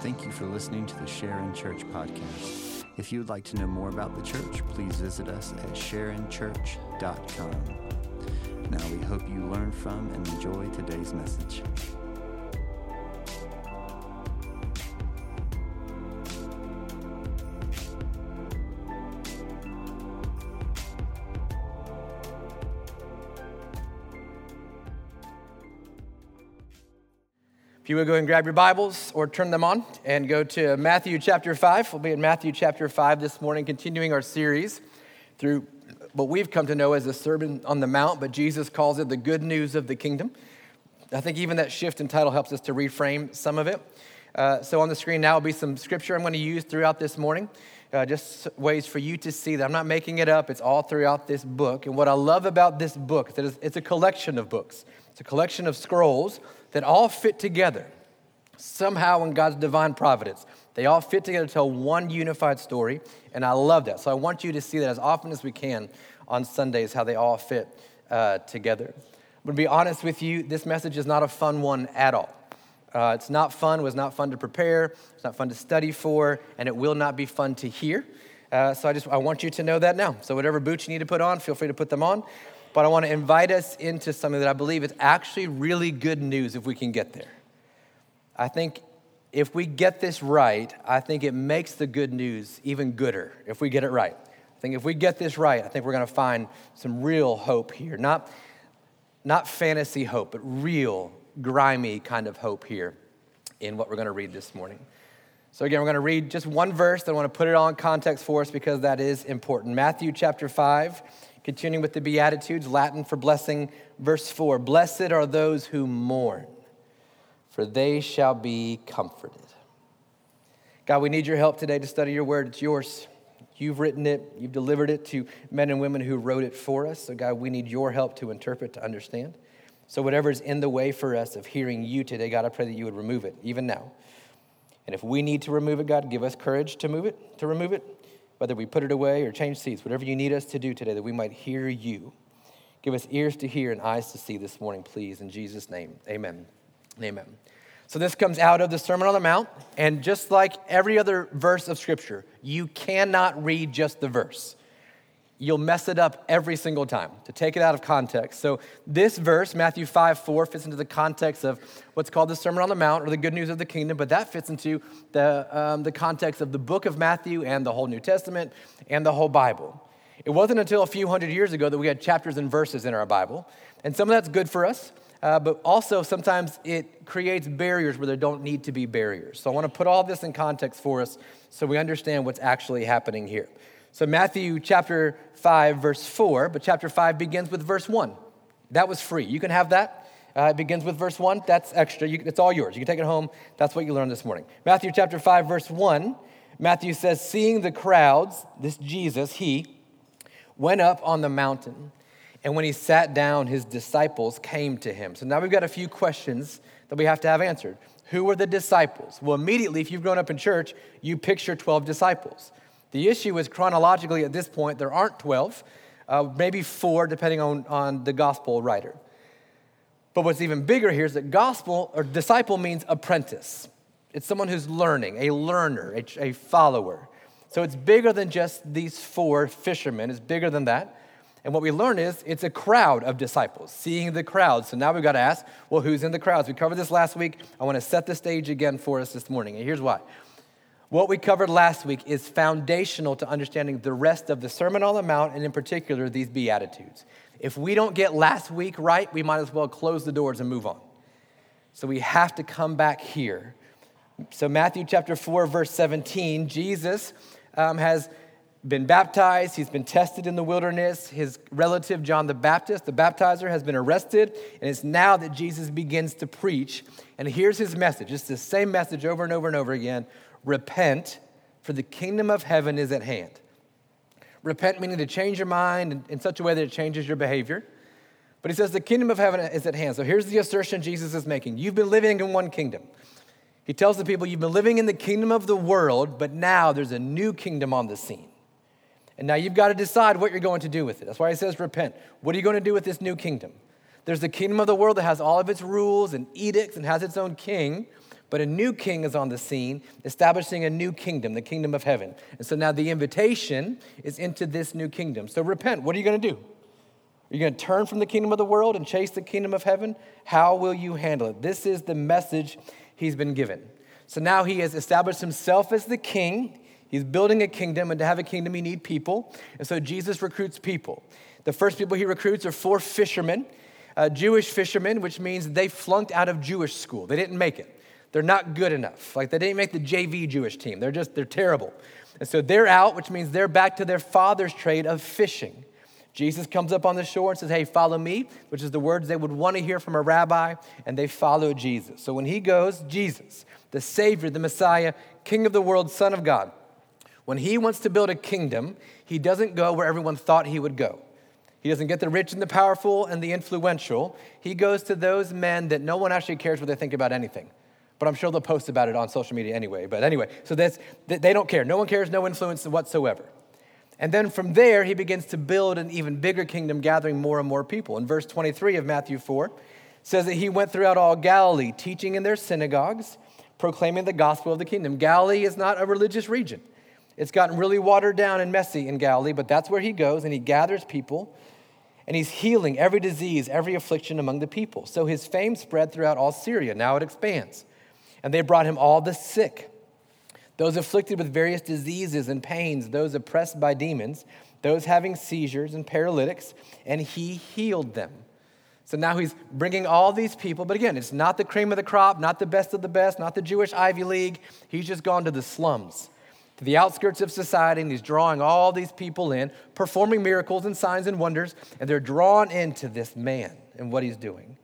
Thank you for listening to the Sharon Church podcast. If you would like to know more about the church, please visit us at sharonchurch.com. Now, we hope you learn from and enjoy today's message. You would go and grab your Bibles or turn them on and go to Matthew chapter 5. We'll be in Matthew chapter 5 this morning, continuing our series through what we've come to know as the Sermon on the Mount, but Jesus calls it the good news of the kingdom. I think even that shift in title helps us to reframe some of it. Uh, so on the screen now will be some scripture I'm going to use throughout this morning. Uh, just ways for you to see that I'm not making it up. It's all throughout this book. And what I love about this book is that it's a collection of books. It's a collection of scrolls that all fit together somehow in God's divine providence. They all fit together to tell one unified story, and I love that. So I want you to see that as often as we can on Sundays, how they all fit uh, together. I'm gonna be honest with you, this message is not a fun one at all. Uh, it's not fun, was not fun to prepare, it's not fun to study for, and it will not be fun to hear. Uh, so I just I want you to know that now. So whatever boots you need to put on, feel free to put them on. But I want to invite us into something that I believe is actually really good news if we can get there. I think if we get this right, I think it makes the good news even gooder if we get it right. I think if we get this right, I think we're going to find some real hope here. Not, not fantasy hope, but real, grimy kind of hope here in what we're going to read this morning. So, again, we're going to read just one verse. I want to put it all in context for us because that is important. Matthew chapter 5 Continuing with the Beatitudes, Latin for blessing, verse 4 Blessed are those who mourn, for they shall be comforted. God, we need your help today to study your word. It's yours. You've written it, you've delivered it to men and women who wrote it for us. So, God, we need your help to interpret, to understand. So, whatever is in the way for us of hearing you today, God, I pray that you would remove it, even now. And if we need to remove it, God, give us courage to move it, to remove it whether we put it away or change seats, whatever you need us to do today, that we might hear you. Give us ears to hear and eyes to see this morning, please. In Jesus' name, amen. Amen. So, this comes out of the Sermon on the Mount, and just like every other verse of Scripture, you cannot read just the verse you'll mess it up every single time to take it out of context. So, this verse, Matthew 5 4, fits into the context of what's called the Sermon on the Mount or the good news of the kingdom, but that fits into the, um, the context of the book of Matthew and the whole New Testament and the whole Bible. It wasn't until a few hundred years ago that we had chapters and verses in our Bible, and some of that's good for us. Uh, but also, sometimes it creates barriers where there don't need to be barriers. So, I want to put all this in context for us so we understand what's actually happening here. So, Matthew chapter 5, verse 4, but chapter 5 begins with verse 1. That was free. You can have that. Uh, it begins with verse 1. That's extra. You, it's all yours. You can take it home. That's what you learned this morning. Matthew chapter 5, verse 1, Matthew says, Seeing the crowds, this Jesus, he, went up on the mountain. And when he sat down, his disciples came to him. So now we've got a few questions that we have to have answered. Who were the disciples? Well, immediately, if you've grown up in church, you picture 12 disciples. The issue is chronologically at this point, there aren't 12, uh, maybe four, depending on, on the gospel writer. But what's even bigger here is that gospel or disciple means apprentice. It's someone who's learning, a learner, a, a follower. So it's bigger than just these four fishermen, it's bigger than that. And what we learn is it's a crowd of disciples, seeing the crowd. So now we've got to ask, well, who's in the crowds? We covered this last week. I want to set the stage again for us this morning. And here's why. What we covered last week is foundational to understanding the rest of the Sermon on the Mount, and in particular, these Beatitudes. If we don't get last week right, we might as well close the doors and move on. So we have to come back here. So, Matthew chapter 4, verse 17, Jesus um, has been baptized. He's been tested in the wilderness. His relative, John the Baptist, the baptizer, has been arrested. And it's now that Jesus begins to preach. And here's his message it's the same message over and over and over again repent, for the kingdom of heaven is at hand. Repent meaning to change your mind in such a way that it changes your behavior. But he says the kingdom of heaven is at hand. So here's the assertion Jesus is making You've been living in one kingdom. He tells the people, You've been living in the kingdom of the world, but now there's a new kingdom on the scene. And now you've got to decide what you're going to do with it. That's why he says, Repent. What are you going to do with this new kingdom? There's the kingdom of the world that has all of its rules and edicts and has its own king. But a new king is on the scene, establishing a new kingdom, the kingdom of heaven. And so now the invitation is into this new kingdom. So repent. What are you going to do? Are you going to turn from the kingdom of the world and chase the kingdom of heaven? How will you handle it? This is the message he's been given. So now he has established himself as the king. He's building a kingdom, and to have a kingdom, you need people. And so Jesus recruits people. The first people he recruits are four fishermen, uh, Jewish fishermen, which means they flunked out of Jewish school. They didn't make it. They're not good enough. Like they didn't make the JV Jewish team. They're just, they're terrible. And so they're out, which means they're back to their father's trade of fishing. Jesus comes up on the shore and says, Hey, follow me, which is the words they would want to hear from a rabbi, and they follow Jesus. So when he goes, Jesus, the Savior, the Messiah, King of the world, Son of God, when he wants to build a kingdom, he doesn't go where everyone thought he would go. He doesn't get the rich and the powerful and the influential. He goes to those men that no one actually cares what they think about anything. But I'm sure they'll post about it on social media anyway. But anyway, so that's, they don't care. No one cares, no influence whatsoever. And then from there, he begins to build an even bigger kingdom, gathering more and more people. In verse 23 of Matthew 4, says that he went throughout all Galilee, teaching in their synagogues, proclaiming the gospel of the kingdom. Galilee is not a religious region. It's gotten really watered down and messy in Galilee, but that's where he goes and he gathers people and he's healing every disease, every affliction among the people. So his fame spread throughout all Syria. Now it expands. And they brought him all the sick those afflicted with various diseases and pains, those oppressed by demons, those having seizures and paralytics, and he healed them. So now he's bringing all these people, but again, it's not the cream of the crop, not the best of the best, not the Jewish Ivy League. He's just gone to the slums, to the outskirts of society, and he's drawing all these people in, performing miracles and signs and wonders, and they're drawn into this man and what he's doing.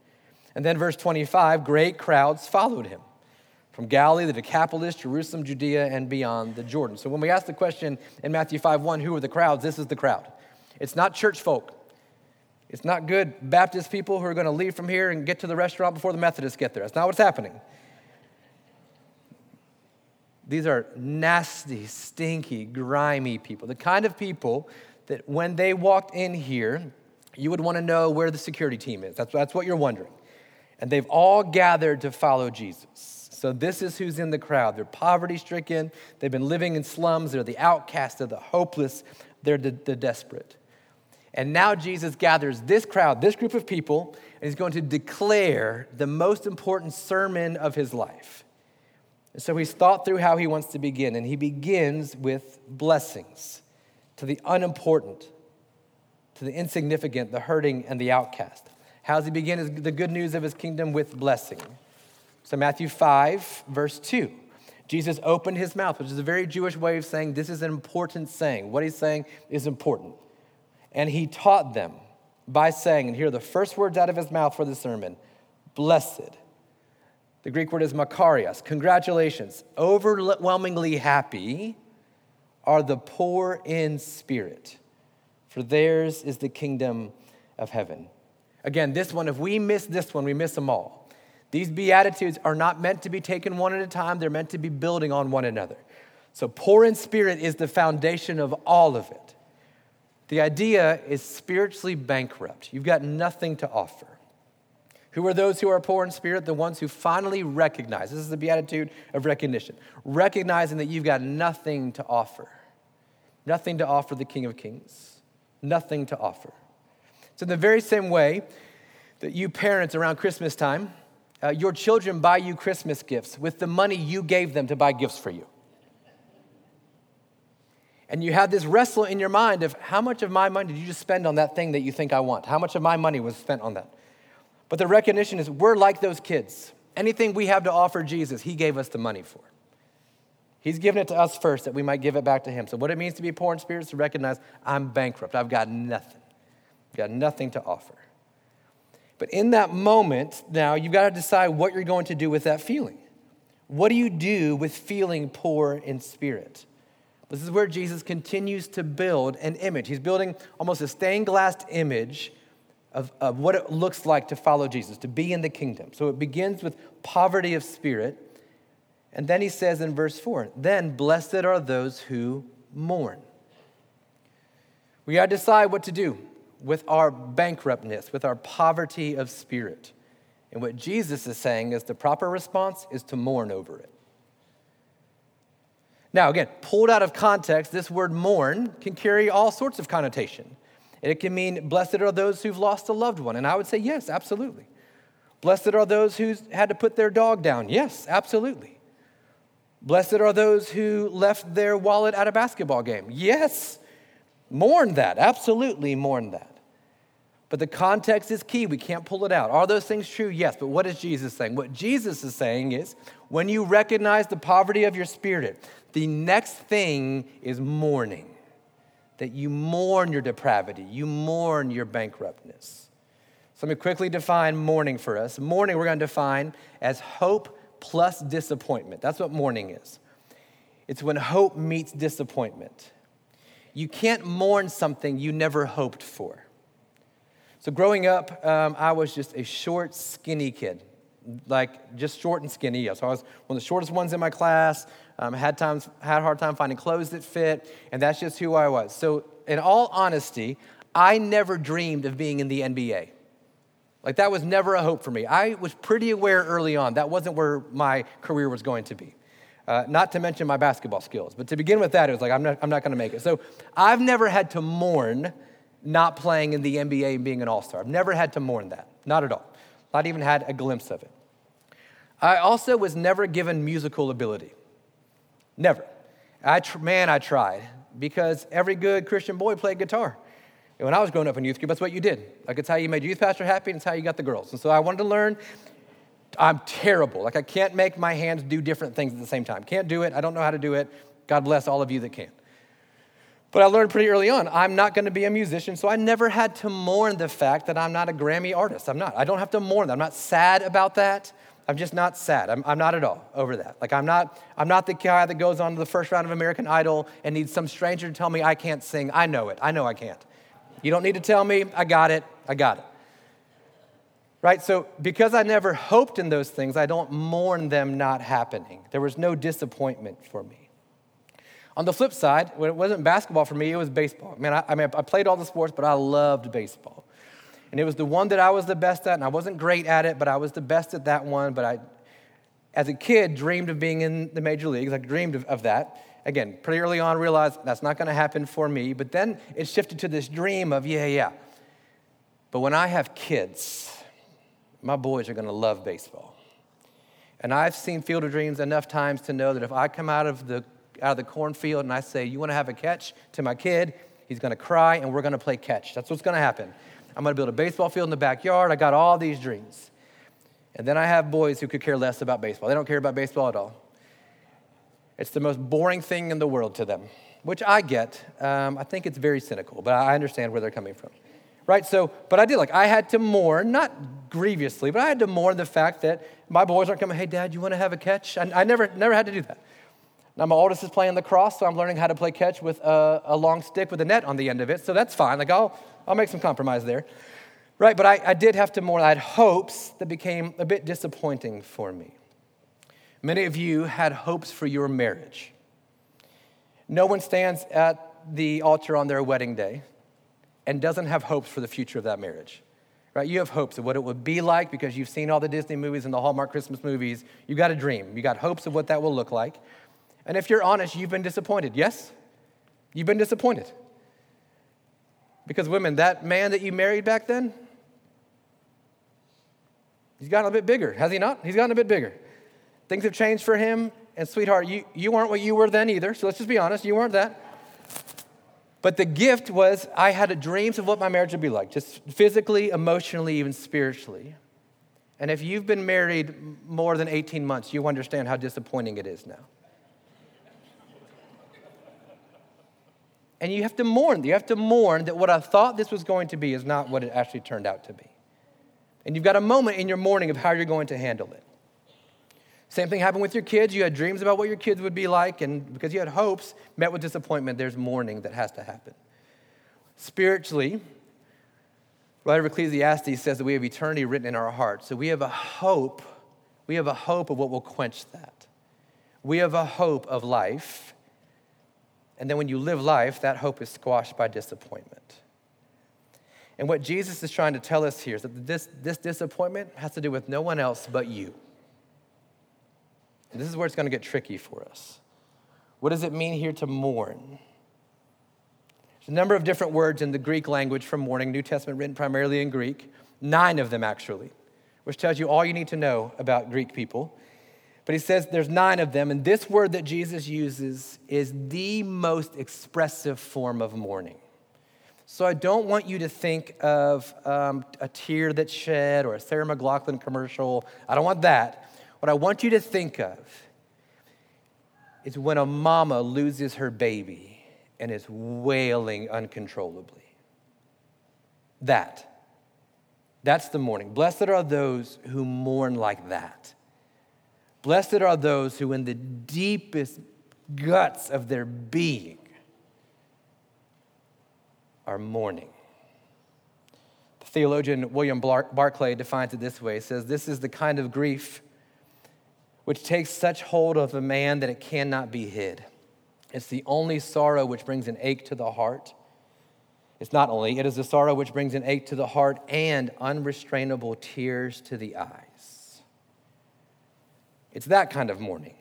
And then, verse 25 great crowds followed him from Galilee, the Decapolis, Jerusalem, Judea, and beyond the Jordan. So when we ask the question in Matthew 5 1, who are the crowds? This is the crowd. It's not church folk. It's not good Baptist people who are going to leave from here and get to the restaurant before the Methodists get there. That's not what's happening. These are nasty, stinky, grimy people. The kind of people that when they walked in here, you would want to know where the security team is. That's, that's what you're wondering. And they've all gathered to follow Jesus. So, this is who's in the crowd. They're poverty stricken, they've been living in slums, they're the outcast, they're the hopeless, they're the, the desperate. And now Jesus gathers this crowd, this group of people, and he's going to declare the most important sermon of his life. And so he's thought through how he wants to begin, and he begins with blessings to the unimportant, to the insignificant, the hurting, and the outcast. How does he begin the good news of his kingdom with blessing? So, Matthew 5, verse 2. Jesus opened his mouth, which is a very Jewish way of saying this is an important saying. What he's saying is important. And he taught them by saying, and here are the first words out of his mouth for the sermon Blessed. The Greek word is makarios. Congratulations. Overwhelmingly happy are the poor in spirit, for theirs is the kingdom of heaven. Again, this one, if we miss this one, we miss them all. These Beatitudes are not meant to be taken one at a time, they're meant to be building on one another. So, poor in spirit is the foundation of all of it. The idea is spiritually bankrupt. You've got nothing to offer. Who are those who are poor in spirit? The ones who finally recognize. This is the beatitude of recognition. Recognizing that you've got nothing to offer. Nothing to offer the King of Kings. Nothing to offer. So, in the very same way that you parents around Christmas time uh, your children buy you Christmas gifts with the money you gave them to buy gifts for you. And you have this wrestle in your mind of how much of my money did you just spend on that thing that you think I want? How much of my money was spent on that? But the recognition is we're like those kids. Anything we have to offer Jesus, He gave us the money for. He's given it to us first that we might give it back to Him. So, what it means to be poor in spirit is to recognize I'm bankrupt. I've got nothing. I've got nothing to offer. But in that moment, now you've got to decide what you're going to do with that feeling. What do you do with feeling poor in spirit? This is where Jesus continues to build an image. He's building almost a stained glass image of, of what it looks like to follow Jesus, to be in the kingdom. So it begins with poverty of spirit. And then he says in verse 4 then blessed are those who mourn. We got to decide what to do with our bankruptness, with our poverty of spirit. And what Jesus is saying is the proper response is to mourn over it. Now, again, pulled out of context, this word mourn can carry all sorts of connotation. It can mean blessed are those who've lost a loved one. And I would say, yes, absolutely. Blessed are those who had to put their dog down. Yes, absolutely. Blessed are those who left their wallet at a basketball game. Yes, mourn that. Absolutely mourn that. But the context is key. We can't pull it out. Are those things true? Yes. But what is Jesus saying? What Jesus is saying is when you recognize the poverty of your spirit, the next thing is mourning. That you mourn your depravity, you mourn your bankruptness. So let me quickly define mourning for us. Mourning, we're going to define as hope plus disappointment. That's what mourning is. It's when hope meets disappointment. You can't mourn something you never hoped for. So, growing up, um, I was just a short, skinny kid, like just short and skinny. Yeah. So, I was one of the shortest ones in my class. Um, had, times, had a hard time finding clothes that fit, and that's just who I was. So, in all honesty, I never dreamed of being in the NBA. Like, that was never a hope for me. I was pretty aware early on that wasn't where my career was going to be. Uh, not to mention my basketball skills. But to begin with that, it was like, I'm not, I'm not going to make it. So I've never had to mourn not playing in the NBA and being an all star. I've never had to mourn that, not at all. Not even had a glimpse of it. I also was never given musical ability. Never. I tr- man, I tried because every good Christian boy played guitar. And when I was growing up in youth group, that's what you did. Like it's how you made youth pastor happy, and it's how you got the girls. And so I wanted to learn. I'm terrible. Like I can't make my hands do different things at the same time. Can't do it. I don't know how to do it. God bless all of you that can. But I learned pretty early on, I'm not going to be a musician, so I never had to mourn the fact that I'm not a Grammy artist. I'm not. I don't have to mourn that. I'm not sad about that. I'm just not sad. I'm, I'm not at all over that. Like, I'm not, I'm not the guy that goes on to the first round of American Idol and needs some stranger to tell me I can't sing. I know it. I know I can't. You don't need to tell me. I got it. I got it. Right? So, because I never hoped in those things, I don't mourn them not happening. There was no disappointment for me. On the flip side, when it wasn't basketball for me, it was baseball. Man, I, I mean, I played all the sports, but I loved baseball. And it was the one that I was the best at, and I wasn't great at it, but I was the best at that one. But I, as a kid, dreamed of being in the major leagues. I dreamed of, of that. Again, pretty early on, realized that's not going to happen for me. But then it shifted to this dream of, yeah, yeah. But when I have kids, my boys are going to love baseball. And I've seen Field of Dreams enough times to know that if I come out of the out of the cornfield and I say, You want to have a catch to my kid? He's going to cry and we're going to play catch. That's what's going to happen. I'm going to build a baseball field in the backyard. I got all these dreams. And then I have boys who could care less about baseball. They don't care about baseball at all. It's the most boring thing in the world to them, which I get. Um, I think it's very cynical, but I understand where they're coming from. Right? So, but I did like, I had to mourn, not grievously, but I had to mourn the fact that my boys aren't coming, hey, dad, you want to have a catch? I, I never, never had to do that. Now, my oldest is playing lacrosse, so I'm learning how to play catch with a, a, long stick with a net on the end of it. So that's fine. Like, I'll, I'll make some compromise there. Right, but I, I did have to more, I had hopes that became a bit disappointing for me. Many of you had hopes for your marriage. No one stands at the altar on their wedding day and doesn't have hopes for the future of that marriage. Right? You have hopes of what it would be like because you've seen all the Disney movies and the Hallmark Christmas movies. You got a dream. You got hopes of what that will look like. And if you're honest, you've been disappointed. Yes? You've been disappointed. Because, women, that man that you married back then, he's gotten a bit bigger, has he not? He's gotten a bit bigger. Things have changed for him. And, sweetheart, you, you weren't what you were then either. So let's just be honest, you weren't that. But the gift was I had dreams of what my marriage would be like, just physically, emotionally, even spiritually. And if you've been married more than 18 months, you understand how disappointing it is now. And you have to mourn. You have to mourn that what I thought this was going to be is not what it actually turned out to be. And you've got a moment in your mourning of how you're going to handle it. Same thing happened with your kids. You had dreams about what your kids would be like, and because you had hopes, met with disappointment, there's mourning that has to happen. Spiritually, writer of Ecclesiastes says that we have eternity written in our hearts. So we have a hope. We have a hope of what will quench that. We have a hope of life and then when you live life, that hope is squashed by disappointment. And what Jesus is trying to tell us here is that this, this disappointment has to do with no one else but you. This is where it's going to get tricky for us. What does it mean here to mourn? There's a number of different words in the Greek language for mourning, New Testament written primarily in Greek, nine of them actually, which tells you all you need to know about Greek people. But he says there's nine of them, and this word that Jesus uses is the most expressive form of mourning. So I don't want you to think of um, a tear that's shed or a Sarah McLachlan commercial. I don't want that. What I want you to think of is when a mama loses her baby and is wailing uncontrollably. That. That's the mourning. Blessed are those who mourn like that. Blessed are those who, in the deepest guts of their being, are mourning. The theologian William Barclay defines it this way he says, This is the kind of grief which takes such hold of a man that it cannot be hid. It's the only sorrow which brings an ache to the heart. It's not only, it is the sorrow which brings an ache to the heart and unrestrainable tears to the eyes. It's that kind of mourning.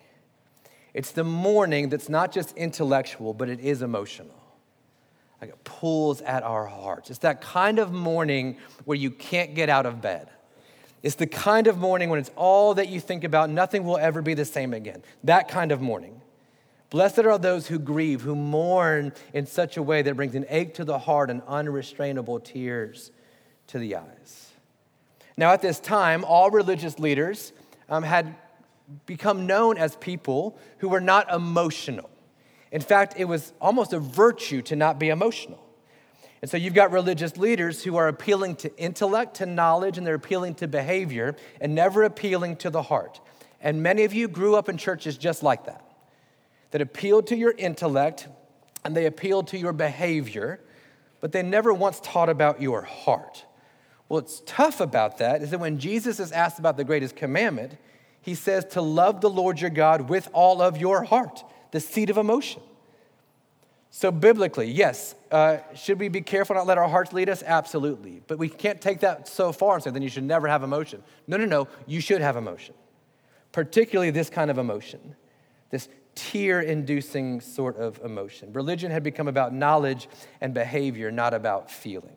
It's the mourning that's not just intellectual, but it is emotional like it pulls at our hearts. It's that kind of mourning where you can't get out of bed. It's the kind of mourning when it's all that you think about, nothing will ever be the same again. That kind of mourning. Blessed are those who grieve, who mourn in such a way that brings an ache to the heart and unrestrainable tears to the eyes. Now, at this time, all religious leaders um, had become known as people who were not emotional. In fact, it was almost a virtue to not be emotional. And so you've got religious leaders who are appealing to intellect, to knowledge, and they're appealing to behavior and never appealing to the heart. And many of you grew up in churches just like that, that appealed to your intellect and they appealed to your behavior, but they never once taught about your heart. Well, what's tough about that is that when Jesus is asked about the greatest commandment, he says to love the Lord your God with all of your heart the seat of emotion. So, biblically, yes, uh, should we be careful not let our hearts lead us? Absolutely. But we can't take that so far and say, then you should never have emotion. No, no, no, you should have emotion, particularly this kind of emotion, this tear inducing sort of emotion. Religion had become about knowledge and behavior, not about feeling.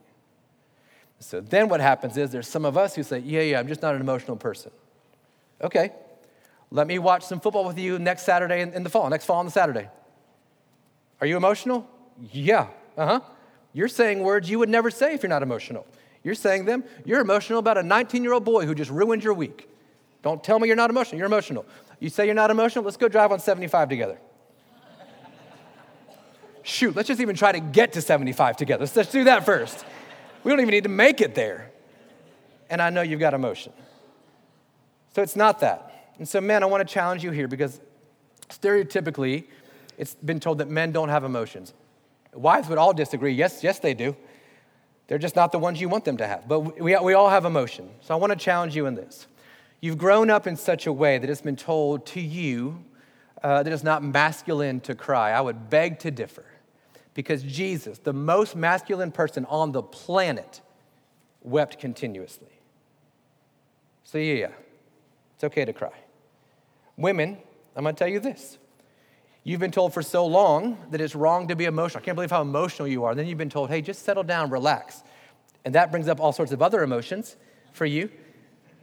So then what happens is there's some of us who say, yeah, yeah, I'm just not an emotional person. Okay, let me watch some football with you next Saturday in, in the fall, next fall on the Saturday. Are you emotional? Yeah. Uh huh. You're saying words you would never say if you're not emotional. You're saying them. You're emotional about a 19 year old boy who just ruined your week. Don't tell me you're not emotional. You're emotional. You say you're not emotional? Let's go drive on 75 together. Shoot, let's just even try to get to 75 together. Let's, let's do that first. We don't even need to make it there. And I know you've got emotion. So it's not that. And so, man, I want to challenge you here because stereotypically, it's been told that men don't have emotions. Wives would all disagree. Yes, yes, they do. They're just not the ones you want them to have. But we, we all have emotion. So I want to challenge you in this. You've grown up in such a way that it's been told to you uh, that it's not masculine to cry. I would beg to differ because Jesus, the most masculine person on the planet, wept continuously. So, yeah, it's okay to cry. Women, I'm going to tell you this. You've been told for so long that it's wrong to be emotional. I can't believe how emotional you are. Then you've been told, hey, just settle down, relax. And that brings up all sorts of other emotions for you.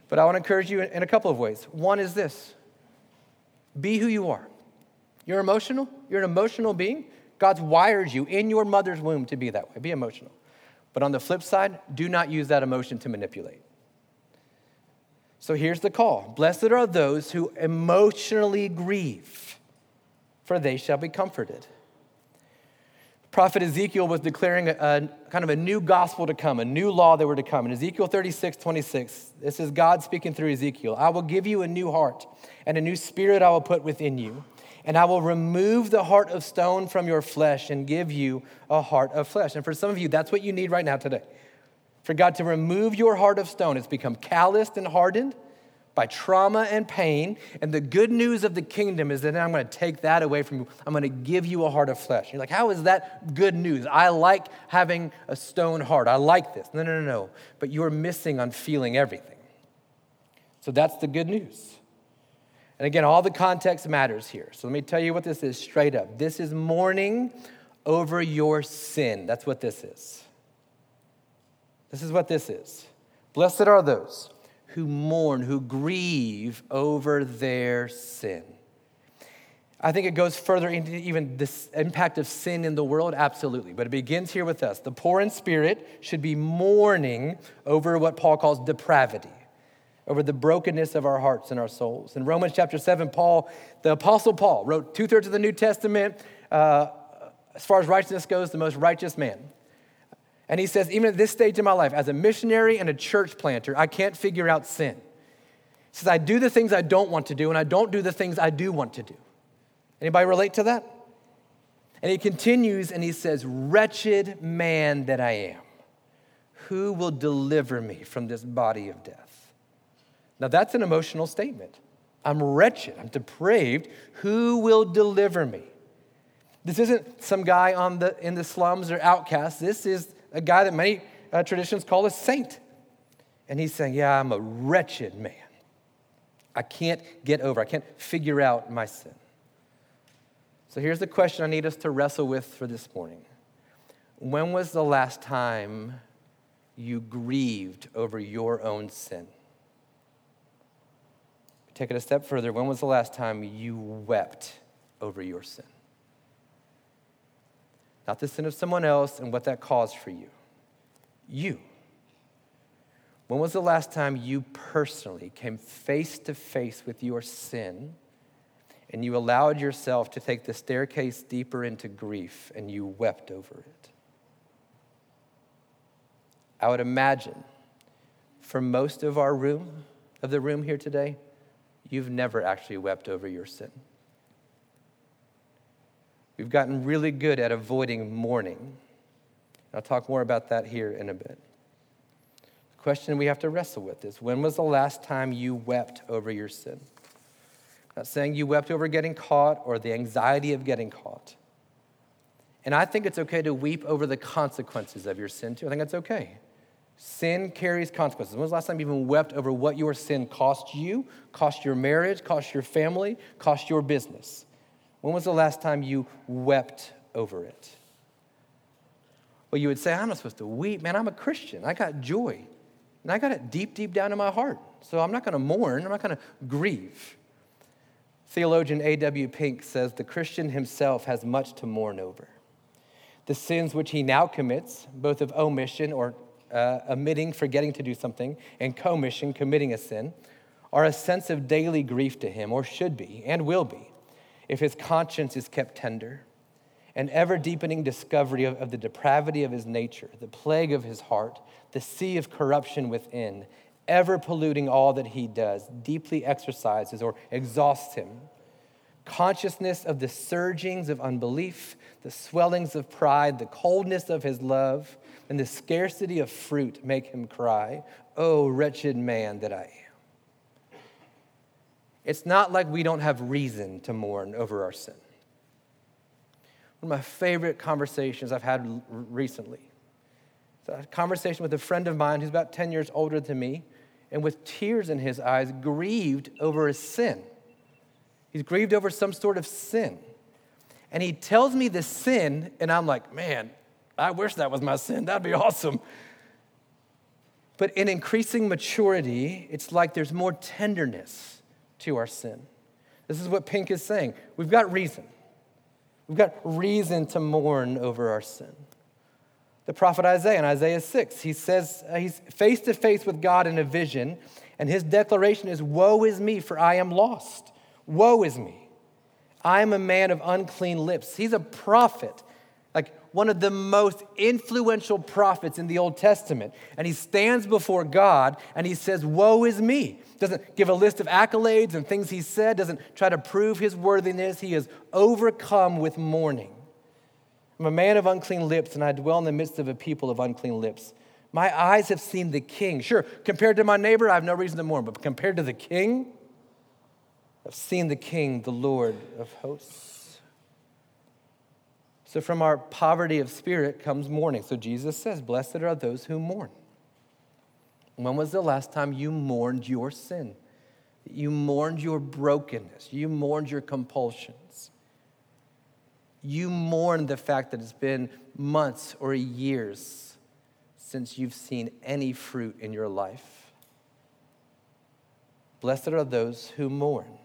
But I want to encourage you in a couple of ways. One is this be who you are. You're emotional, you're an emotional being. God's wired you in your mother's womb to be that way. Be emotional. But on the flip side, do not use that emotion to manipulate. So here's the call Blessed are those who emotionally grieve, for they shall be comforted. Prophet Ezekiel was declaring a, a, kind of a new gospel to come, a new law that were to come. In Ezekiel 36, 26, this is God speaking through Ezekiel I will give you a new heart, and a new spirit I will put within you. And I will remove the heart of stone from your flesh and give you a heart of flesh. And for some of you, that's what you need right now today for God to remove your heart of stone. It's become calloused and hardened, by trauma and pain. And the good news of the kingdom is that I'm going to take that away from you. I'm going to give you a heart of flesh. You're like, how is that good news? I like having a stone heart. I like this. No, no, no, no. But you're missing on feeling everything. So that's the good news. And again, all the context matters here. So let me tell you what this is straight up. This is mourning over your sin. That's what this is. This is what this is. Blessed are those who mourn, who grieve over their sin. I think it goes further into even this impact of sin in the world, absolutely. But it begins here with us. The poor in spirit should be mourning over what Paul calls depravity, over the brokenness of our hearts and our souls. In Romans chapter 7, Paul, the Apostle Paul, wrote two thirds of the New Testament. Uh, as far as righteousness goes, the most righteous man. And he says, even at this stage in my life, as a missionary and a church planter, I can't figure out sin. He says, I do the things I don't want to do, and I don't do the things I do want to do. Anybody relate to that? And he continues and he says, Wretched man that I am, who will deliver me from this body of death? Now that's an emotional statement. I'm wretched, I'm depraved. Who will deliver me? This isn't some guy on the, in the slums or outcast. This is a guy that many uh, traditions call a saint. And he's saying, Yeah, I'm a wretched man. I can't get over, I can't figure out my sin. So here's the question I need us to wrestle with for this morning When was the last time you grieved over your own sin? Take it a step further. When was the last time you wept over your sin? Not the sin of someone else and what that caused for you. You. When was the last time you personally came face to face with your sin and you allowed yourself to take the staircase deeper into grief and you wept over it? I would imagine for most of our room, of the room here today, you've never actually wept over your sin. We've gotten really good at avoiding mourning. I'll talk more about that here in a bit. The question we have to wrestle with is when was the last time you wept over your sin? I'm not saying you wept over getting caught or the anxiety of getting caught. And I think it's okay to weep over the consequences of your sin too. I think that's okay. Sin carries consequences. When was the last time you even wept over what your sin cost you, cost your marriage, cost your family, cost your business? When was the last time you wept over it? Well, you would say, I'm not supposed to weep. Man, I'm a Christian. I got joy. And I got it deep, deep down in my heart. So I'm not going to mourn. I'm not going to grieve. Theologian A.W. Pink says the Christian himself has much to mourn over. The sins which he now commits, both of omission or uh, omitting, forgetting to do something, and commission, committing a sin, are a sense of daily grief to him, or should be, and will be if his conscience is kept tender, an ever deepening discovery of, of, the depravity of his nature, the plague of his heart, the sea of corruption within, ever polluting all that he does, deeply exercises or exhausts him. Consciousness of the surgings of unbelief, the swellings of pride, the coldness of his love, and the scarcity of fruit make him cry, Oh, wretched man that I am. It's not like we don't have reason to mourn over our sin. One of my favorite conversations I've had recently. A conversation with a friend of mine who's about 10 years older than me, and with tears in his eyes, grieved over his sin. He's grieved over some sort of sin. And he tells me the sin, and I'm like, man, I wish that was my sin. That'd be awesome. But in increasing maturity, it's like there's more tenderness to our sin. This is what Pink is saying. We've got reason. We've got reason to mourn over our sin. The prophet Isaiah in Isaiah 6, he says uh, he's face to face with God in a vision, and his declaration is Woe is me, for I am lost. Woe is me. I am a man of unclean lips. He's a prophet like one of the most influential prophets in the Old Testament. And he stands before God and he says, Woe is me. Doesn't give a list of accolades and things he said, doesn't try to prove his worthiness. He is overcome with mourning. I'm a man of unclean lips, and I dwell in the midst of a people of unclean lips. My eyes have seen the king. Sure, compared to my neighbor, I have no reason to mourn, but compared to the king, I've seen the king, the Lord of hosts. So from our poverty of spirit comes mourning. So Jesus says, Blessed are those who mourn. When was the last time you mourned your sin? You mourned your brokenness. You mourned your compulsions. You mourned the fact that it's been months or years since you've seen any fruit in your life. Blessed are those who mourn.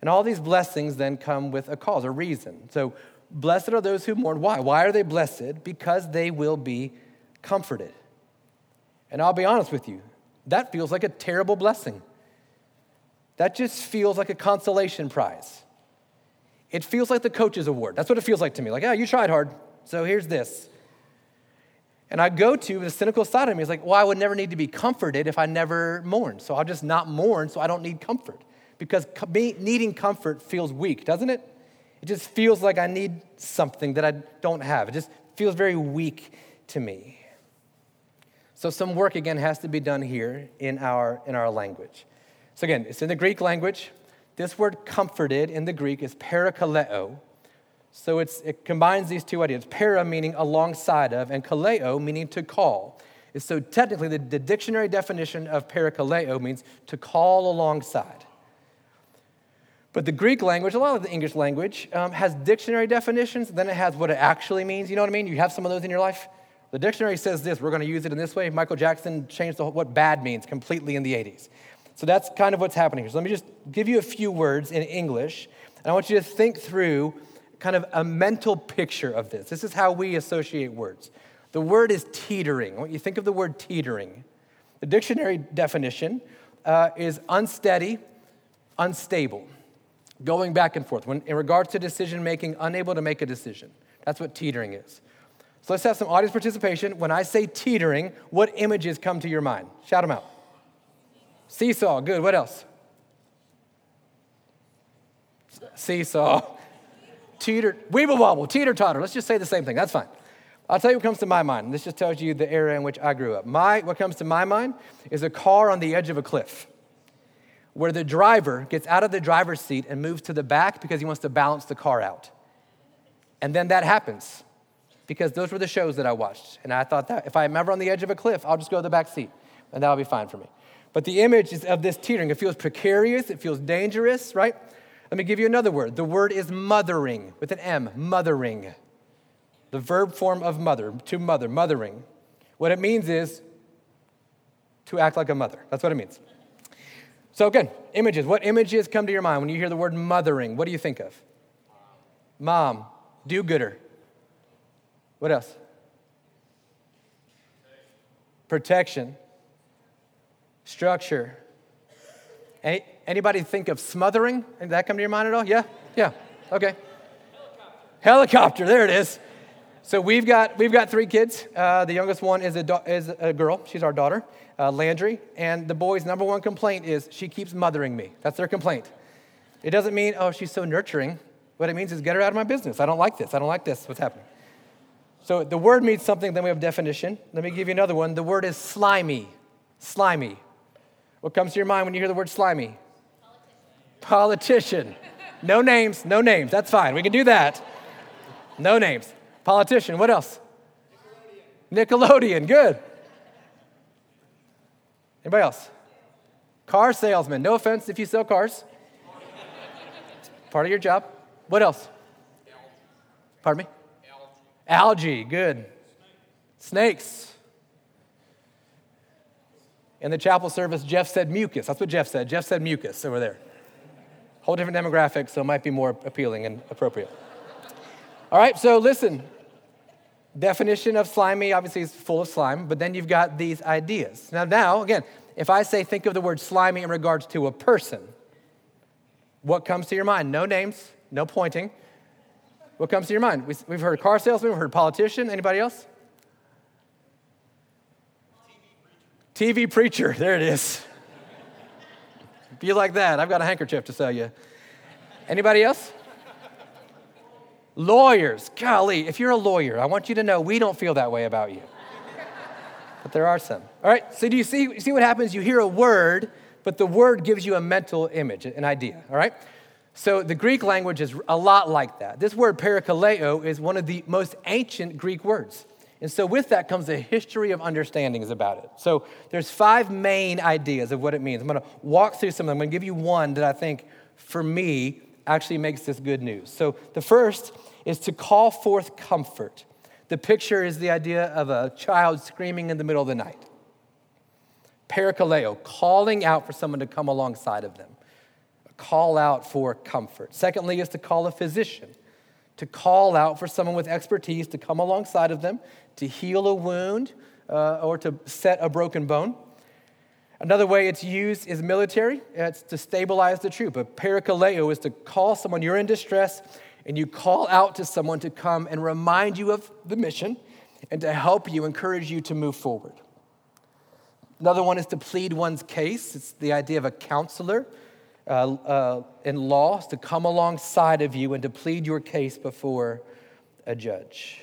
And all these blessings then come with a cause, a reason. So, blessed are those who mourn. Why? Why are they blessed? Because they will be comforted. And I'll be honest with you, that feels like a terrible blessing. That just feels like a consolation prize. It feels like the coach's award. That's what it feels like to me. Like, yeah, you tried hard, so here's this. And I go to the cynical side of me is like, well, I would never need to be comforted if I never mourned. So I'll just not mourn so I don't need comfort. Because needing comfort feels weak, doesn't it? It just feels like I need something that I don't have. It just feels very weak to me. So some work again has to be done here in our, in our language. So again, it's in the Greek language. This word comforted in the Greek is parakaleo. So it combines these two ideas para meaning alongside of, and kaleo meaning to call. So technically, the, the dictionary definition of parakaleo means to call alongside. But the Greek language, a lot of the English language, um, has dictionary definitions, then it has what it actually means. You know what I mean? You have some of those in your life? The dictionary says this, we're going to use it in this way. Michael Jackson changed the, what bad means completely in the 80s. So that's kind of what's happening here. So let me just give you a few words in English, and I want you to think through kind of a mental picture of this. This is how we associate words. The word is teetering. When you think of the word teetering, the dictionary definition uh, is unsteady, unstable, going back and forth. When, in regards to decision making, unable to make a decision. That's what teetering is. So let's have some audience participation. When I say teetering, what images come to your mind? Shout them out. Seesaw, good. What else? Seesaw. Teeter, weeble wobble, teeter totter. Let's just say the same thing. That's fine. I'll tell you what comes to my mind. This just tells you the era in which I grew up. My, what comes to my mind is a car on the edge of a cliff where the driver gets out of the driver's seat and moves to the back because he wants to balance the car out. And then that happens because those were the shows that I watched. And I thought that if I'm ever on the edge of a cliff, I'll just go to the back seat and that'll be fine for me. But the image is of this teetering. It feels precarious, it feels dangerous, right? Let me give you another word. The word is mothering with an M, mothering. The verb form of mother, to mother, mothering. What it means is to act like a mother. That's what it means. So, again, images. What images come to your mind when you hear the word mothering? What do you think of? Mom, do gooder. What else? Protection. Structure. Any, anybody think of smothering? Did that come to your mind at all? Yeah? Yeah. Okay. Helicopter. Helicopter. There it is. So we've got, we've got three kids. Uh, the youngest one is a, do- is a girl. She's our daughter, uh, Landry. And the boy's number one complaint is she keeps mothering me. That's their complaint. It doesn't mean, oh, she's so nurturing. What it means is get her out of my business. I don't like this. I don't like this. What's happening? So the word means something, then we have definition. Let me give you another one. The word is slimy. Slimy. What comes to your mind when you hear the word slimy? Politician. Politician. No names, no names. That's fine. We can do that. No names. Politician. What else? Nickelodeon. Nickelodeon. Good. Anybody else? Car salesman. No offense if you sell cars. part of your job. What else? Pardon me? Algae, good. Snakes. In the chapel service, Jeff said mucus. That's what Jeff said. Jeff said mucus over there. Whole different demographic, so it might be more appealing and appropriate. All right, so listen. Definition of slimy obviously is full of slime, but then you've got these ideas. Now, now, again, if I say think of the word slimy in regards to a person, what comes to your mind? No names, no pointing. What comes to your mind? We've heard car salesman, we've heard politician. Anybody else? TV preacher. TV preacher. There it is. you like that, I've got a handkerchief to sell you. Anybody else? Lawyers. Golly, if you're a lawyer, I want you to know we don't feel that way about you. but there are some. All right, so do you see, see what happens? You hear a word, but the word gives you a mental image, an idea, all right? So the Greek language is a lot like that. This word parakaleo is one of the most ancient Greek words. And so with that comes a history of understandings about it. So there's five main ideas of what it means. I'm going to walk through some of them. I'm going to give you one that I think for me actually makes this good news. So the first is to call forth comfort. The picture is the idea of a child screaming in the middle of the night. Parakaleo, calling out for someone to come alongside of them. Call out for comfort. Secondly, is to call a physician, to call out for someone with expertise to come alongside of them, to heal a wound, uh, or to set a broken bone. Another way it's used is military. It's to stabilize the troop. A parakaleo is to call someone, you're in distress, and you call out to someone to come and remind you of the mission and to help you, encourage you to move forward. Another one is to plead one's case. It's the idea of a counselor uh, uh, in law to come alongside of you and to plead your case before a judge.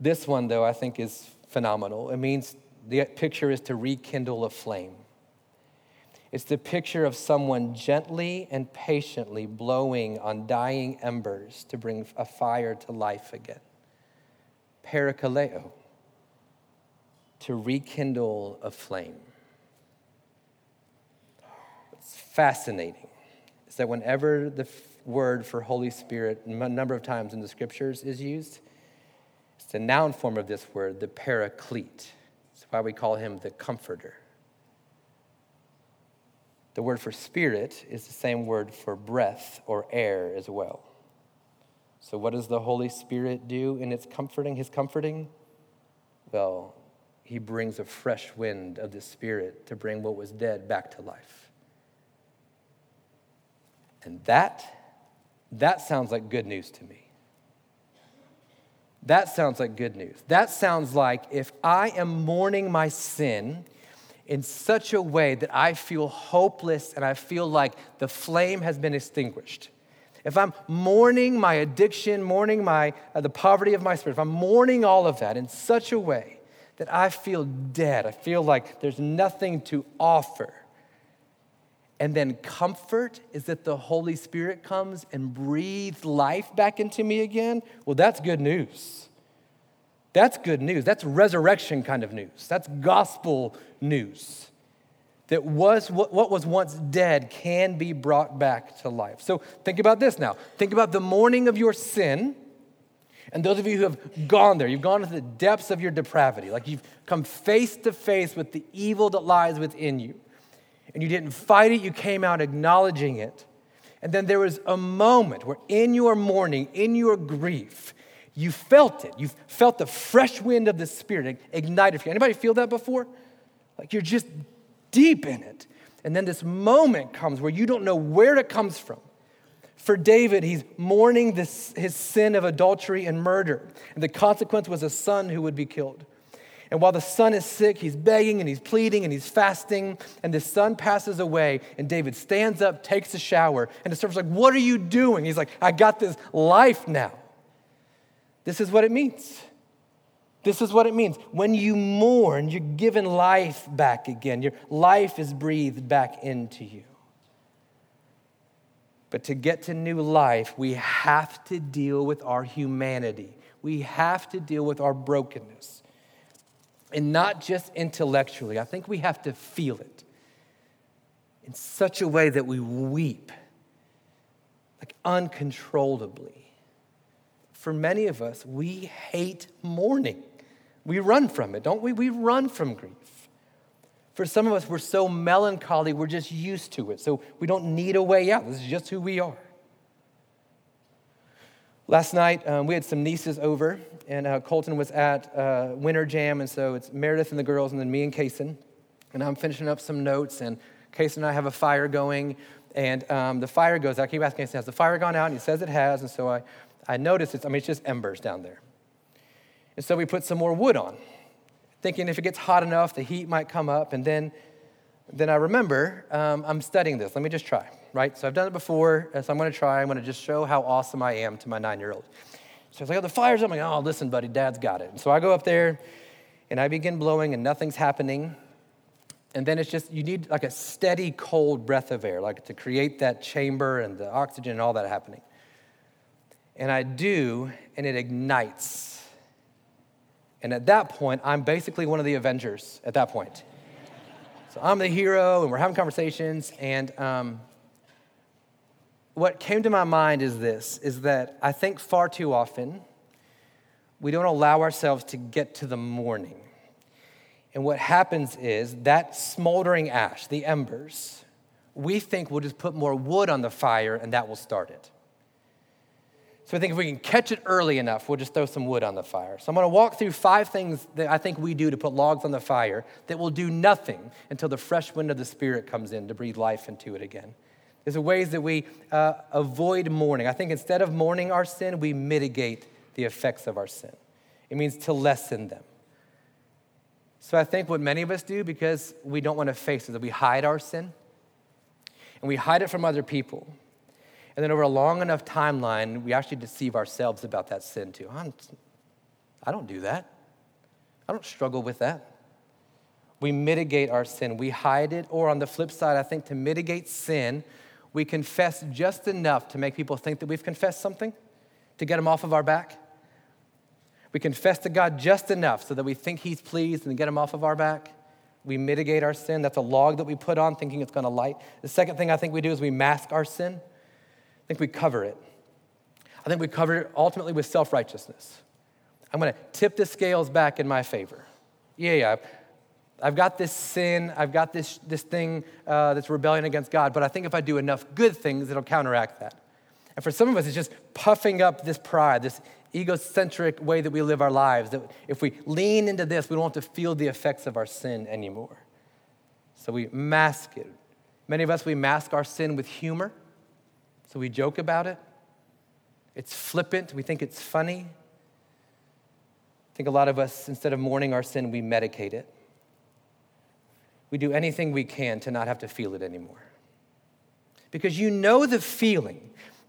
This one, though, I think is phenomenal. It means the picture is to rekindle a flame. It's the picture of someone gently and patiently blowing on dying embers to bring a fire to life again. Parakaleo, to rekindle a flame. What's fascinating is that whenever the word for Holy Spirit, a number of times in the scriptures, is used, it's the noun form of this word, the paraclete. That's why we call him the comforter. The word for spirit is the same word for breath or air as well. So, what does the Holy Spirit do in its comforting, his comforting? Well, he brings a fresh wind of the Spirit to bring what was dead back to life. And that, that sounds like good news to me. That sounds like good news. That sounds like if I am mourning my sin in such a way that I feel hopeless and I feel like the flame has been extinguished. If I'm mourning my addiction, mourning my, uh, the poverty of my spirit, if I'm mourning all of that in such a way that I feel dead, I feel like there's nothing to offer, and then comfort is that the Holy Spirit comes and breathes life back into me again, well, that's good news. That's good news. That's resurrection kind of news. That's gospel news. That was what, what was once dead can be brought back to life. So think about this now. Think about the mourning of your sin. And those of you who have gone there, you've gone to the depths of your depravity, like you've come face to face with the evil that lies within you. And you didn't fight it, you came out acknowledging it. And then there was a moment where, in your mourning, in your grief, you felt it. You felt the fresh wind of the Spirit ignited for you. Anybody feel that before? Like you're just deep in it. And then this moment comes where you don't know where it comes from. For David, he's mourning this, his sin of adultery and murder. And the consequence was a son who would be killed. And while the son is sick, he's begging and he's pleading and he's fasting. And the son passes away. And David stands up, takes a shower. And the servant's like, What are you doing? He's like, I got this life now. This is what it means. This is what it means. When you mourn, you're given life back again. Your life is breathed back into you. But to get to new life, we have to deal with our humanity. We have to deal with our brokenness. And not just intellectually, I think we have to feel it in such a way that we weep, like uncontrollably for many of us, we hate mourning. We run from it, don't we? We run from grief. For some of us, we're so melancholy, we're just used to it. So we don't need a way out. This is just who we are. Last night, um, we had some nieces over, and uh, Colton was at uh, Winter Jam, and so it's Meredith and the girls, and then me and Kaysen. And I'm finishing up some notes, and Kaysen and I have a fire going, and um, the fire goes. I keep asking Kaysen, has the fire gone out? And he says it has, and so I I noticed it's, I mean, it's just embers down there. And so we put some more wood on, thinking if it gets hot enough, the heat might come up. And then, then I remember um, I'm studying this. Let me just try, right? So I've done it before, so I'm going to try. I'm going to just show how awesome I am to my nine year old. So he's like, oh, the fire's up. I'm like, oh, listen, buddy, dad's got it. And so I go up there, And I begin blowing and nothing's happening. And then it's just, you need like a steady, cold breath of air, like to create that chamber and the oxygen and all that happening. And I do, and it ignites. And at that point, I'm basically one of the Avengers at that point. So I'm the hero, and we're having conversations. And um, what came to my mind is this is that I think far too often we don't allow ourselves to get to the mourning. And what happens is that smoldering ash, the embers, we think we'll just put more wood on the fire and that will start it. So I think if we can catch it early enough, we'll just throw some wood on the fire. So I'm going to walk through five things that I think we do to put logs on the fire that will do nothing until the fresh wind of the Spirit comes in to breathe life into it again. There's ways that we uh, avoid mourning. I think instead of mourning our sin, we mitigate the effects of our sin. It means to lessen them. So I think what many of us do, because we don't want to face it, that we hide our sin and we hide it from other people. And then over a long enough timeline, we actually deceive ourselves about that sin too. I don't do that. I don't struggle with that. We mitigate our sin, we hide it, or on the flip side, I think to mitigate sin, we confess just enough to make people think that we've confessed something, to get them off of our back. We confess to God just enough so that we think He's pleased and get Him off of our back. We mitigate our sin. That's a log that we put on thinking it's going to light. The second thing I think we do is we mask our sin. I think we cover it. I think we cover it ultimately with self righteousness. I'm going to tip the scales back in my favor. Yeah, yeah. I've got this sin, I've got this, this thing uh, that's rebellion against God, but I think if I do enough good things, it'll counteract that. And for some of us, it's just puffing up this pride, this egocentric way that we live our lives, that if we lean into this, we don't have to feel the effects of our sin anymore. So we mask it. Many of us, we mask our sin with humor. So we joke about it. It's flippant. We think it's funny. I think a lot of us, instead of mourning our sin, we medicate it. We do anything we can to not have to feel it anymore. Because you know the feeling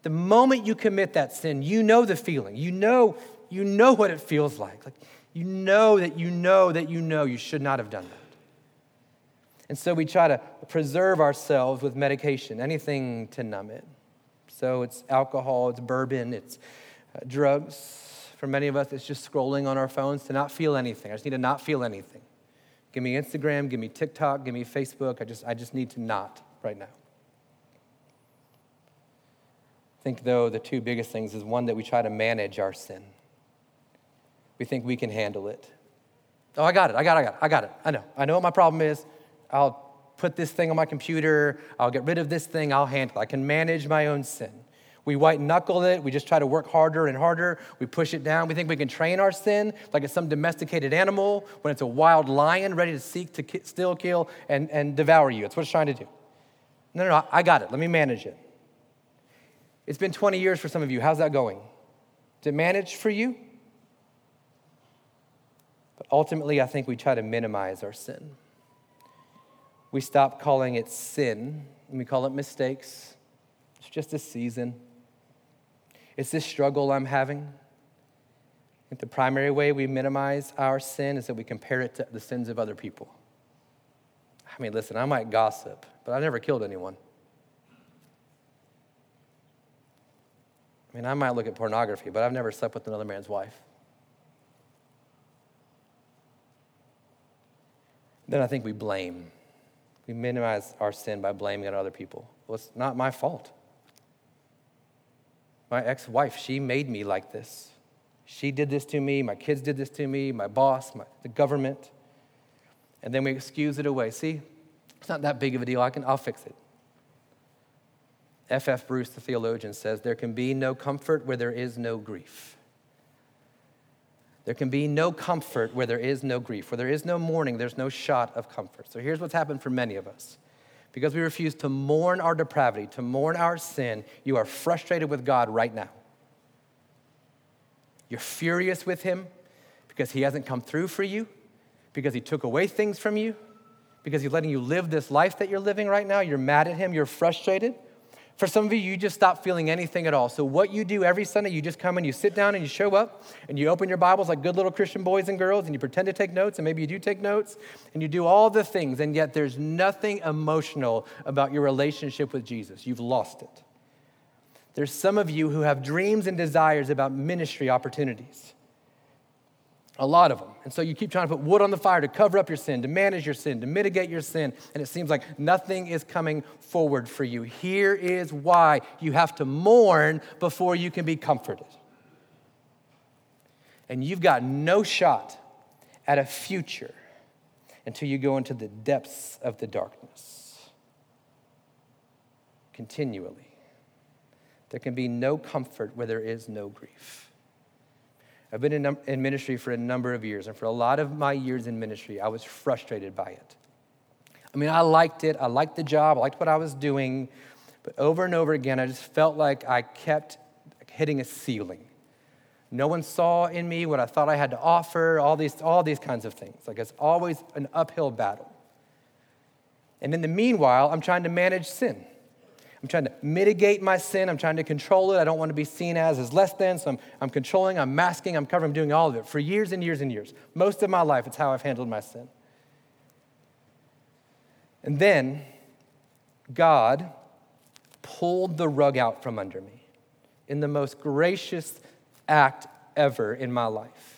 the moment you commit that sin, you know the feeling. You know, you know what it feels like. Like you know that you know that you know you should not have done that. And so we try to preserve ourselves with medication, anything to numb it. So it's alcohol, it's bourbon, it's uh, drugs. For many of us, it's just scrolling on our phones to not feel anything. I just need to not feel anything. Give me Instagram, give me TikTok, give me Facebook. I just, I just need to not right now I think, though, the two biggest things is one that we try to manage our sin. We think we can handle it. Oh, I got it, I got it, I got it, I got it. I know. I know what my problem is. I'll put this thing on my computer, I'll get rid of this thing, I'll handle it. I can manage my own sin. We white knuckle it. We just try to work harder and harder. We push it down. We think we can train our sin like it's some domesticated animal when it's a wild lion ready to seek to ki- kill, and, and devour you. It's what it's trying to do. No, no, no, I got it. Let me manage it. It's been 20 years for some of you. How's that going? Is it managed for you? But ultimately, I think we try to minimize our sin. We stop calling it sin and we call it mistakes. It's just a season. It's this struggle I'm having. The primary way we minimize our sin is that we compare it to the sins of other people. I mean, listen, I might gossip, but I never killed anyone. I mean, I might look at pornography, but I've never slept with another man's wife. Then I think we blame. We minimize our sin by blaming it on other people. Well, it's not my fault. My ex wife, she made me like this. She did this to me. My kids did this to me. My boss, my, the government. And then we excuse it away. See, it's not that big of a deal. I can, I'll fix it. F. F. Bruce, the theologian, says there can be no comfort where there is no grief. There can be no comfort where there is no grief. Where there is no mourning, there's no shot of comfort. So here's what's happened for many of us. Because we refuse to mourn our depravity, to mourn our sin, you are frustrated with God right now. You're furious with Him because He hasn't come through for you, because He took away things from you, because He's letting you live this life that you're living right now. You're mad at Him, you're frustrated. For some of you, you just stop feeling anything at all. So, what you do every Sunday, you just come and you sit down and you show up and you open your Bibles like good little Christian boys and girls and you pretend to take notes and maybe you do take notes and you do all the things, and yet there's nothing emotional about your relationship with Jesus. You've lost it. There's some of you who have dreams and desires about ministry opportunities. A lot of them. And so you keep trying to put wood on the fire to cover up your sin, to manage your sin, to mitigate your sin, and it seems like nothing is coming forward for you. Here is why you have to mourn before you can be comforted. And you've got no shot at a future until you go into the depths of the darkness continually. There can be no comfort where there is no grief. I've been in, in ministry for a number of years, and for a lot of my years in ministry, I was frustrated by it. I mean, I liked it, I liked the job, I liked what I was doing, but over and over again, I just felt like I kept hitting a ceiling. No one saw in me what I thought I had to offer, all these, all these kinds of things. Like it's always an uphill battle. And in the meanwhile, I'm trying to manage sin. I'm trying to mitigate my sin. I'm trying to control it. I don't want to be seen as as less than. So I'm, I'm controlling, I'm masking, I'm covering, I'm doing all of it for years and years and years. Most of my life, it's how I've handled my sin. And then God pulled the rug out from under me in the most gracious act ever in my life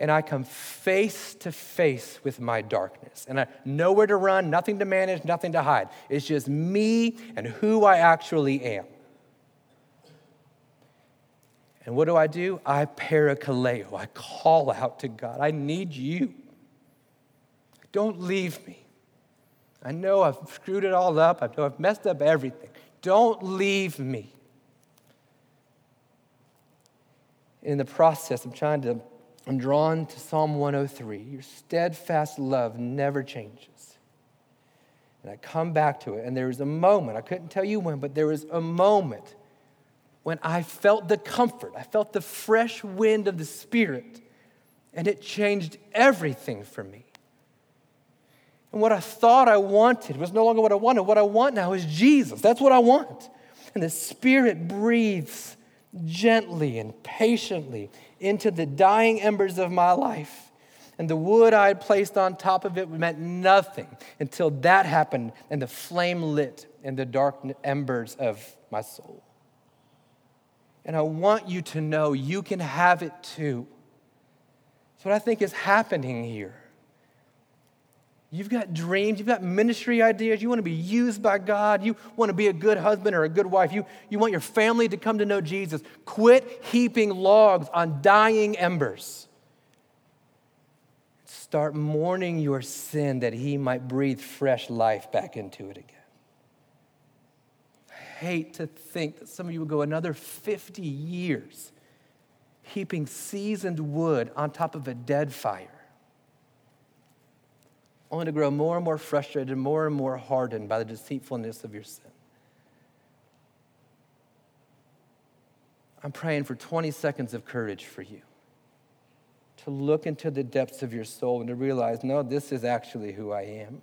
and I come face to face with my darkness. And I nowhere to run, nothing to manage, nothing to hide. It's just me and who I actually am. And what do I do? I parakaleo. I call out to God. I need you. Don't leave me. I know I've screwed it all up. I know I've messed up everything. Don't leave me. In the process, I'm trying to I'm drawn to Psalm 103. Your steadfast love never changes. And I come back to it, and there was a moment, I couldn't tell you when, but there was a moment when I felt the comfort, I felt the fresh wind of the Spirit, and it changed everything for me. And what I thought I wanted was no longer what I wanted. What I want now is Jesus. That's what I want. And the Spirit breathes gently and patiently into the dying embers of my life. And the wood I had placed on top of it meant nothing until that happened and the flame lit in the dark embers of my soul. And I want you to know you can have it too. That's what I think is happening here. You've got dreams, you've got ministry ideas, you want to be used by God, you want to be a good husband or a good wife, you, you want your family to come to know Jesus. Quit heaping logs on dying embers. Start mourning your sin that He might breathe fresh life back into it again. I hate to think that some of you would go another 50 years heaping seasoned wood on top of a dead fire only to grow more and more frustrated, and more and more hardened by the deceitfulness of your sin. I'm praying for 20 seconds of courage for you to look into the depths of your soul and to realize, no, this is actually who I am.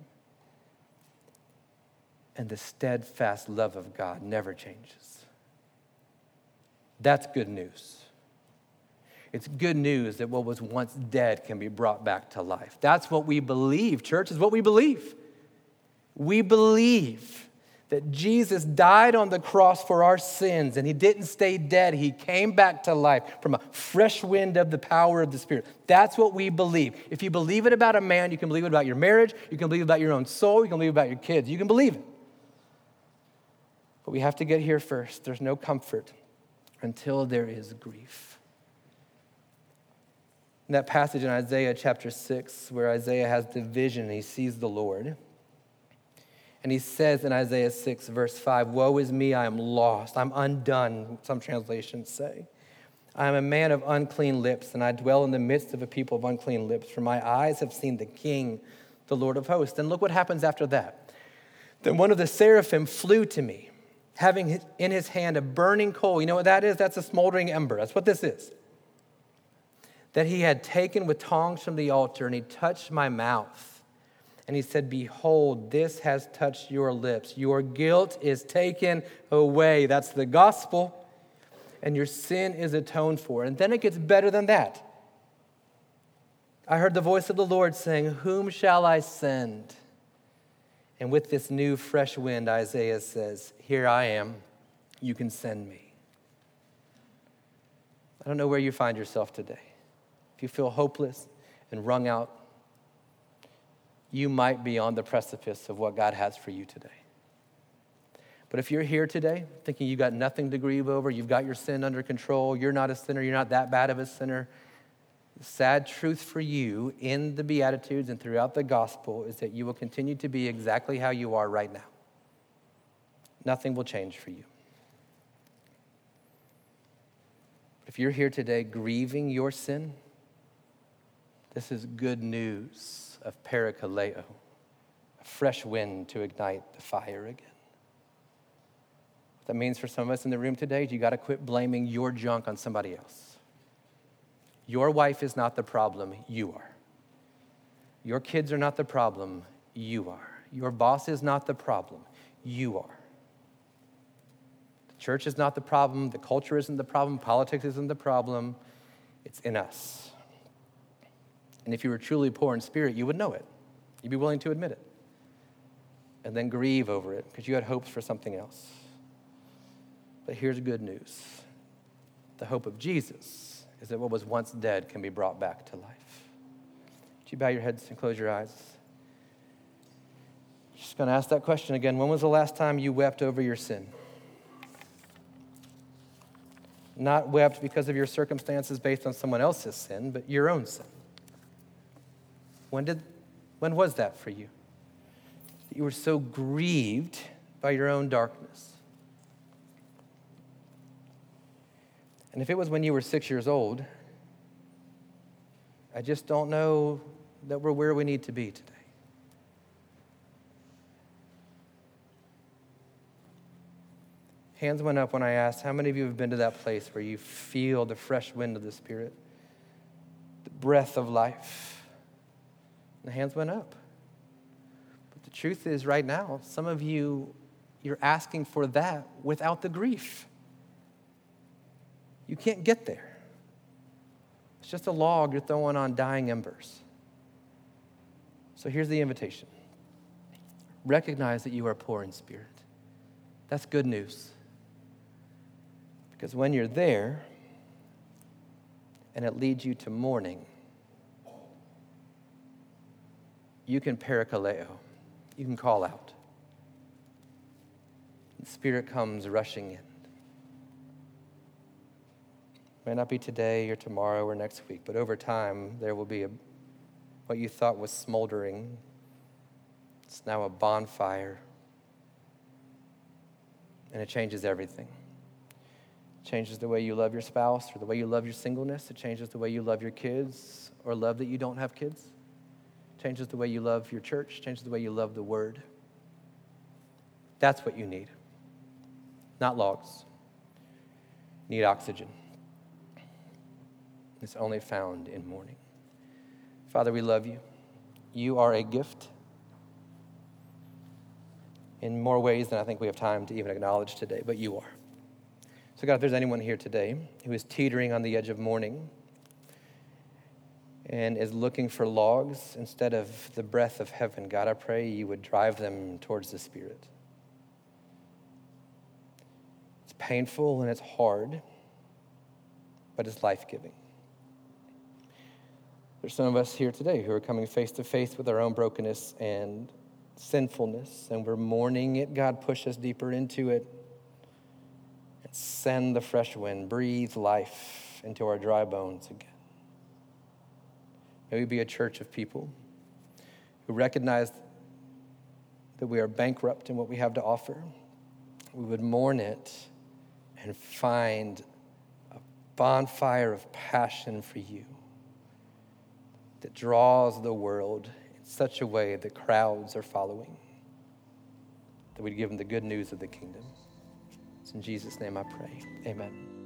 And the steadfast love of God never changes. That's good news. It's good news that what was once dead can be brought back to life. That's what we believe, church, is what we believe. We believe that Jesus died on the cross for our sins and he didn't stay dead. He came back to life from a fresh wind of the power of the Spirit. That's what we believe. If you believe it about a man, you can believe it about your marriage, you can believe it about your own soul, you can believe it about your kids. You can believe it. But we have to get here first. There's no comfort until there is grief in that passage in Isaiah chapter 6, where Isaiah has the vision and he sees the Lord. And he says in Isaiah 6, verse 5, Woe is me, I am lost, I'm undone, some translations say. I am a man of unclean lips, and I dwell in the midst of a people of unclean lips, for my eyes have seen the King, the Lord of hosts. And look what happens after that. Then one of the seraphim flew to me, having in his hand a burning coal. You know what that is? That's a smoldering ember. That's what this is that he had taken with tongs from the altar, and he touched my mouth. And he said, Behold, this has touched your lips. Your guilt is taken away. That's the gospel. And your sin is atoned for. And then it gets better than that. I heard the voice of the Lord saying, Whom shall I send? And with this new fresh wind, Isaiah says, Here I am, you can send me. I don't know where you find yourself today. If you feel hopeless and wrung out, you might be on the precipice of what God has for you today. But if you're here today thinking you've got nothing to grieve over, you've got your sin under control, you're not a sinner, you're not that bad of a sinner, the sad truth for you in the Beatitudes and throughout the gospel is that you will continue to be exactly how you are right now. Nothing will change for you. If you're here today grieving your sin, this is good news of parakaleo, a fresh wind to ignite the fire again. What that means for some of us in the room today is you got to quit blaming your junk on somebody else. Your wife is not the problem, you are. Your kids are not the problem, you are. Your boss is not the problem, you are. The church is not the problem, the culture isn't the problem, politics isn't the problem, it's in us. And if you were truly poor in spirit, you would know it. You'd be willing to admit it. And then grieve over it because you had hopes for something else. But here's good news the hope of Jesus is that what was once dead can be brought back to life. Would you bow your heads and close your eyes? Just going to ask that question again. When was the last time you wept over your sin? Not wept because of your circumstances based on someone else's sin, but your own sin. When, did, when was that for you? That You were so grieved by your own darkness. And if it was when you were six years old, I just don't know that we're where we need to be today. Hands went up when I asked, How many of you have been to that place where you feel the fresh wind of the Spirit, the breath of life? The hands went up. But the truth is, right now, some of you, you're asking for that without the grief. You can't get there. It's just a log you're throwing on dying embers. So here's the invitation recognize that you are poor in spirit. That's good news. Because when you're there and it leads you to mourning, you can parakaleo, you can call out. The Spirit comes rushing in. May not be today or tomorrow or next week, but over time, there will be a, what you thought was smoldering. It's now a bonfire. And it changes everything. It changes the way you love your spouse or the way you love your singleness. It changes the way you love your kids or love that you don't have kids. Changes the way you love your church, changes the way you love the word. That's what you need. Not logs. You need oxygen It's only found in mourning. Father, we love you. You are a gift in more ways than I think we have time to even acknowledge today, but you are. So, God, if there's anyone here today who is teetering on the edge of mourning and is looking for logs instead of the breath of heaven, God, I pray you would drive them towards the Spirit. It's painful and it's hard, but it's life giving. There's some of us here today who are coming face to face with our own brokenness and sinfulness, and we're mourning it. God, push us deeper into it and send the fresh wind, breathe life into our dry bones again. May we be a church of people who recognize that we are bankrupt in what we have to offer. We would mourn it and find a bonfire of passion for you that draws the world in such a way that crowds are following, that we'd give them the good news of the kingdom. It's in Jesus' name I pray. Amen.